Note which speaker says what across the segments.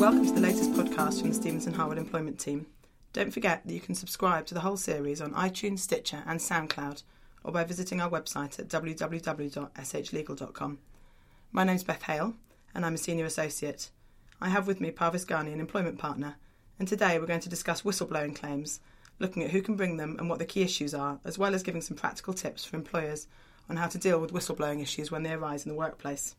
Speaker 1: welcome to the latest podcast from the Stephenson Harwood Employment Team. Don't forget that you can subscribe to the whole series on iTunes, Stitcher, and SoundCloud, or by visiting our website at www.shlegal.com. My name's Beth Hale, and I'm a senior associate. I have with me Parvis Ghani, an employment partner, and today we're going to discuss whistleblowing claims, looking at who can bring them and what the key issues are, as well as giving some practical tips for employers on how to deal with whistleblowing issues when they arise in the workplace.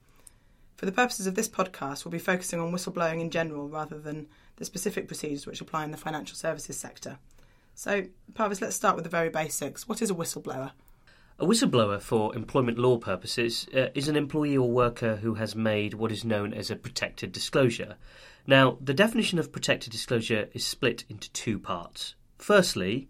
Speaker 1: For the purposes of this podcast, we'll be focusing on whistleblowing in general rather than the specific procedures which apply in the financial services sector. So, Parvis, let's start with the very basics. What is a whistleblower?
Speaker 2: A whistleblower, for employment law purposes, uh, is an employee or worker who has made what is known as a protected disclosure. Now, the definition of protected disclosure is split into two parts. Firstly,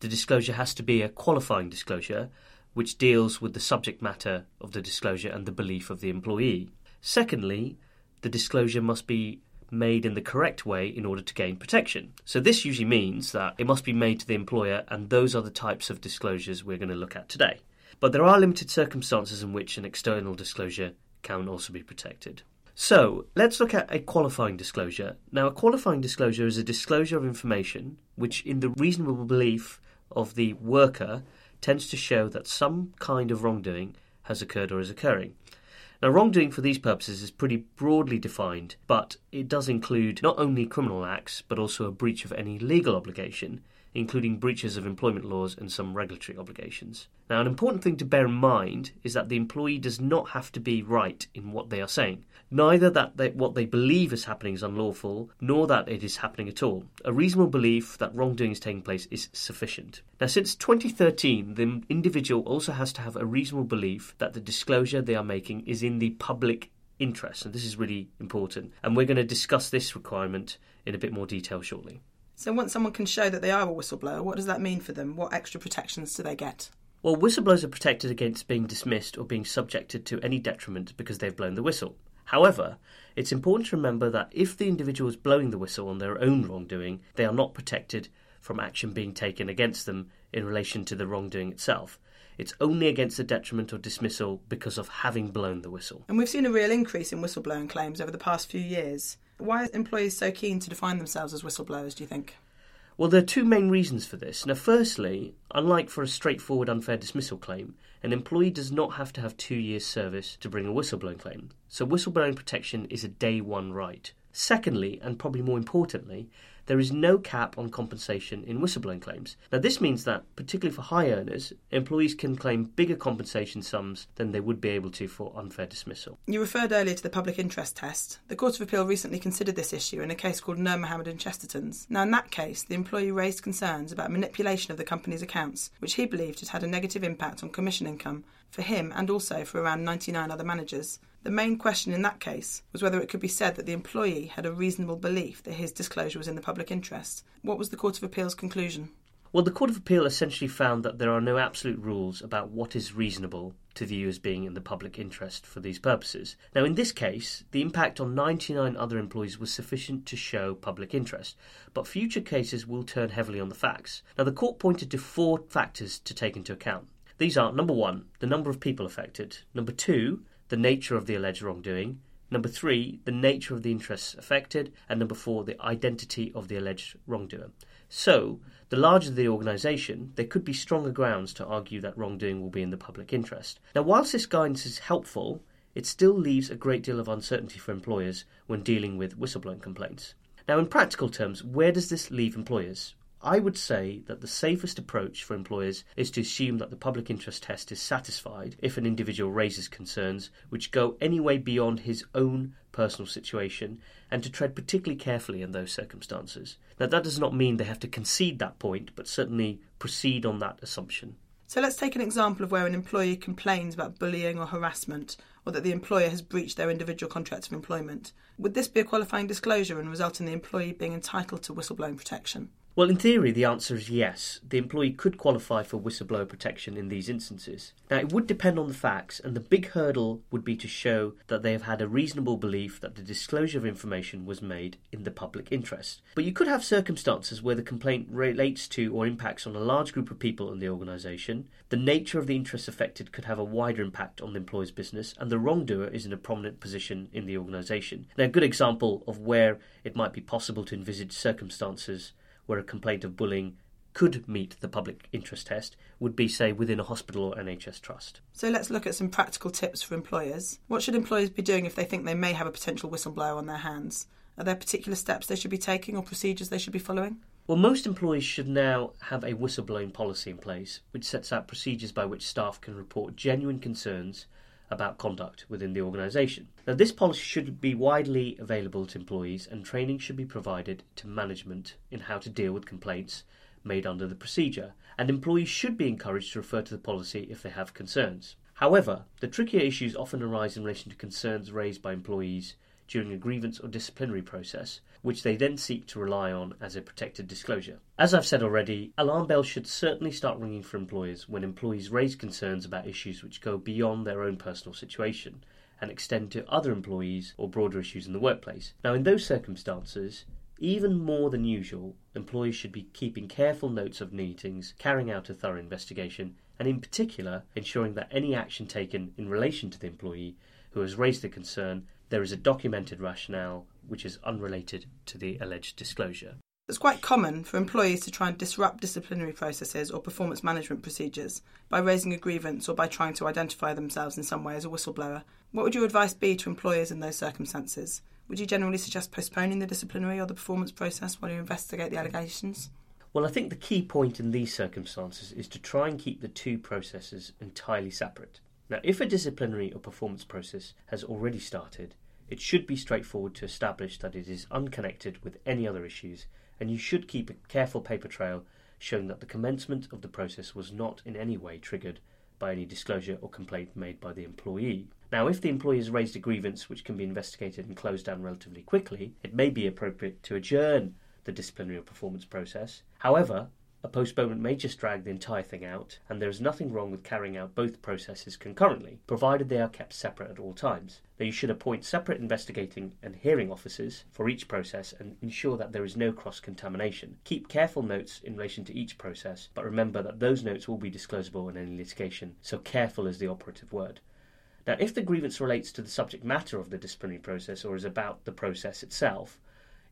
Speaker 2: the disclosure has to be a qualifying disclosure, which deals with the subject matter of the disclosure and the belief of the employee. Secondly, the disclosure must be made in the correct way in order to gain protection. So, this usually means that it must be made to the employer, and those are the types of disclosures we're going to look at today. But there are limited circumstances in which an external disclosure can also be protected. So, let's look at a qualifying disclosure. Now, a qualifying disclosure is a disclosure of information which, in the reasonable belief of the worker, tends to show that some kind of wrongdoing has occurred or is occurring. Now, wrongdoing for these purposes is pretty broadly defined, but it does include not only criminal acts, but also a breach of any legal obligation, including breaches of employment laws and some regulatory obligations. Now, an important thing to bear in mind is that the employee does not have to be right in what they are saying. Neither that they, what they believe is happening is unlawful, nor that it is happening at all. A reasonable belief that wrongdoing is taking place is sufficient. Now, since 2013, the individual also has to have a reasonable belief that the disclosure they are making is in the public interest, and this is really important. And we're going to discuss this requirement in a bit more detail shortly.
Speaker 1: So, once someone can show that they are a whistleblower, what does that mean for them? What extra protections do they get?
Speaker 2: Well, whistleblowers are protected against being dismissed or being subjected to any detriment because they've blown the whistle. However, it's important to remember that if the individual is blowing the whistle on their own wrongdoing, they are not protected from action being taken against them in relation to the wrongdoing itself. It's only against the detriment or dismissal because of having blown the whistle.
Speaker 1: And we've seen a real increase in whistleblowing claims over the past few years. Why are employees so keen to define themselves as whistleblowers, do you think?
Speaker 2: Well, there are two main reasons for this. Now, firstly, unlike for a straightforward unfair dismissal claim, an employee does not have to have two years' service to bring a whistleblowing claim. So, whistleblowing protection is a day one right. Secondly, and probably more importantly, there is no cap on compensation in whistleblowing claims. Now, this means that, particularly for high earners, employees can claim bigger compensation sums than they would be able to for unfair dismissal.
Speaker 1: You referred earlier to the public interest test. The Court of Appeal recently considered this issue in a case called Nurmohamed and Chesterton's. Now, in that case, the employee raised concerns about manipulation of the company's accounts, which he believed had had a negative impact on commission income for him and also for around 99 other managers. The main question in that case was whether it could be said that the employee had a reasonable belief that his disclosure was in the public interest. What was the Court of Appeal's conclusion?
Speaker 2: Well, the Court of Appeal essentially found that there are no absolute rules about what is reasonable to view as being in the public interest for these purposes. Now, in this case, the impact on 99 other employees was sufficient to show public interest, but future cases will turn heavily on the facts. Now, the court pointed to four factors to take into account. These are number one, the number of people affected, number two, the nature of the alleged wrongdoing, number three, the nature of the interests affected, and number four, the identity of the alleged wrongdoer. So, the larger the organisation, there could be stronger grounds to argue that wrongdoing will be in the public interest. Now, whilst this guidance is helpful, it still leaves a great deal of uncertainty for employers when dealing with whistleblowing complaints. Now, in practical terms, where does this leave employers? I would say that the safest approach for employers is to assume that the public interest test is satisfied if an individual raises concerns which go any way beyond his own personal situation and to tread particularly carefully in those circumstances. Now, that does not mean they have to concede that point, but certainly proceed on that assumption.
Speaker 1: So let's take an example of where an employee complains about bullying or harassment, or that the employer has breached their individual contract of employment. Would this be a qualifying disclosure and result in the employee being entitled to whistleblowing protection?
Speaker 2: Well, in theory, the answer is yes. The employee could qualify for whistleblower protection in these instances. Now, it would depend on the facts, and the big hurdle would be to show that they have had a reasonable belief that the disclosure of information was made in the public interest. But you could have circumstances where the complaint relates to or impacts on a large group of people in the organisation. The nature of the interests affected could have a wider impact on the employer's business, and the wrongdoer is in a prominent position in the organisation. Now, a good example of where it might be possible to envisage circumstances where a complaint of bullying could meet the public interest test would be, say, within a hospital or NHS trust.
Speaker 1: So let's look at some practical tips for employers. What should employers be doing if they think they may have a potential whistleblower on their hands? Are there particular steps they should be taking or procedures they should be following?
Speaker 2: Well, most employees should now have a whistleblowing policy in place, which sets out procedures by which staff can report genuine concerns about conduct within the organisation. Now, this policy should be widely available to employees, and training should be provided to management in how to deal with complaints made under the procedure, and employees should be encouraged to refer to the policy if they have concerns. However, the trickier issues often arise in relation to concerns raised by employees during a grievance or disciplinary process, which they then seek to rely on as a protected disclosure. As I've said already, alarm bells should certainly start ringing for employers when employees raise concerns about issues which go beyond their own personal situation and extend to other employees or broader issues in the workplace. Now, in those circumstances, even more than usual, employees should be keeping careful notes of meetings, carrying out a thorough investigation, and in particular, ensuring that any action taken in relation to the employee who has raised the concern there is a documented rationale which is unrelated to the alleged disclosure.
Speaker 1: It's quite common for employees to try and disrupt disciplinary processes or performance management procedures by raising a grievance or by trying to identify themselves in some way as a whistleblower. What would your advice be to employers in those circumstances? Would you generally suggest postponing the disciplinary or the performance process while you investigate the allegations?
Speaker 2: Well, I think the key point in these circumstances is to try and keep the two processes entirely separate. Now, if a disciplinary or performance process has already started, it should be straightforward to establish that it is unconnected with any other issues, and you should keep a careful paper trail showing that the commencement of the process was not in any way triggered by any disclosure or complaint made by the employee. Now, if the employee has raised a grievance which can be investigated and closed down relatively quickly, it may be appropriate to adjourn the disciplinary or performance process. However, a postponement may just drag the entire thing out, and there is nothing wrong with carrying out both processes concurrently, provided they are kept separate at all times. Now, you should appoint separate investigating and hearing officers for each process and ensure that there is no cross contamination. Keep careful notes in relation to each process, but remember that those notes will be disclosable in any litigation, so careful is the operative word. Now, if the grievance relates to the subject matter of the disciplinary process or is about the process itself,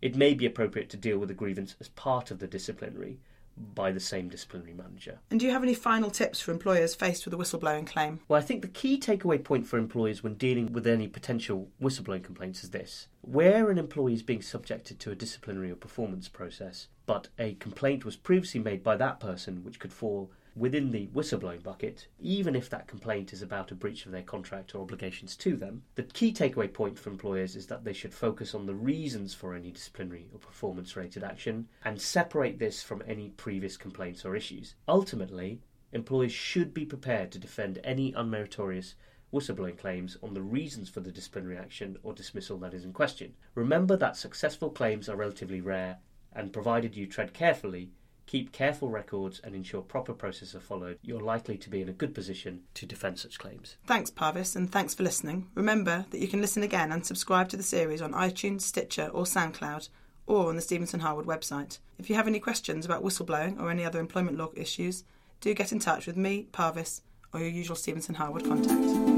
Speaker 2: it may be appropriate to deal with the grievance as part of the disciplinary, by the same disciplinary manager.
Speaker 1: And do you have any final tips for employers faced with a whistleblowing claim?
Speaker 2: Well, I think the key takeaway point for employers when dealing with any potential whistleblowing complaints is this. Where an employee is being subjected to a disciplinary or performance process, but a complaint was previously made by that person which could fall within the whistleblowing bucket, even if that complaint is about a breach of their contract or obligations to them. The key takeaway point for employers is that they should focus on the reasons for any disciplinary or performance related action and separate this from any previous complaints or issues. Ultimately, employers should be prepared to defend any unmeritorious whistleblowing claims on the reasons for the disciplinary action or dismissal that is in question. Remember that successful claims are relatively rare, and provided you tread carefully, keep careful records and ensure proper processes are followed, you're likely to be in a good position to defend such claims.
Speaker 1: Thanks, Parvis, and thanks for listening. Remember that you can listen again and subscribe to the series on iTunes, Stitcher, or SoundCloud, or on the Stephenson Harwood website. If you have any questions about whistleblowing or any other employment law issues, do get in touch with me, Parvis, or your usual Stephenson Harwood contact.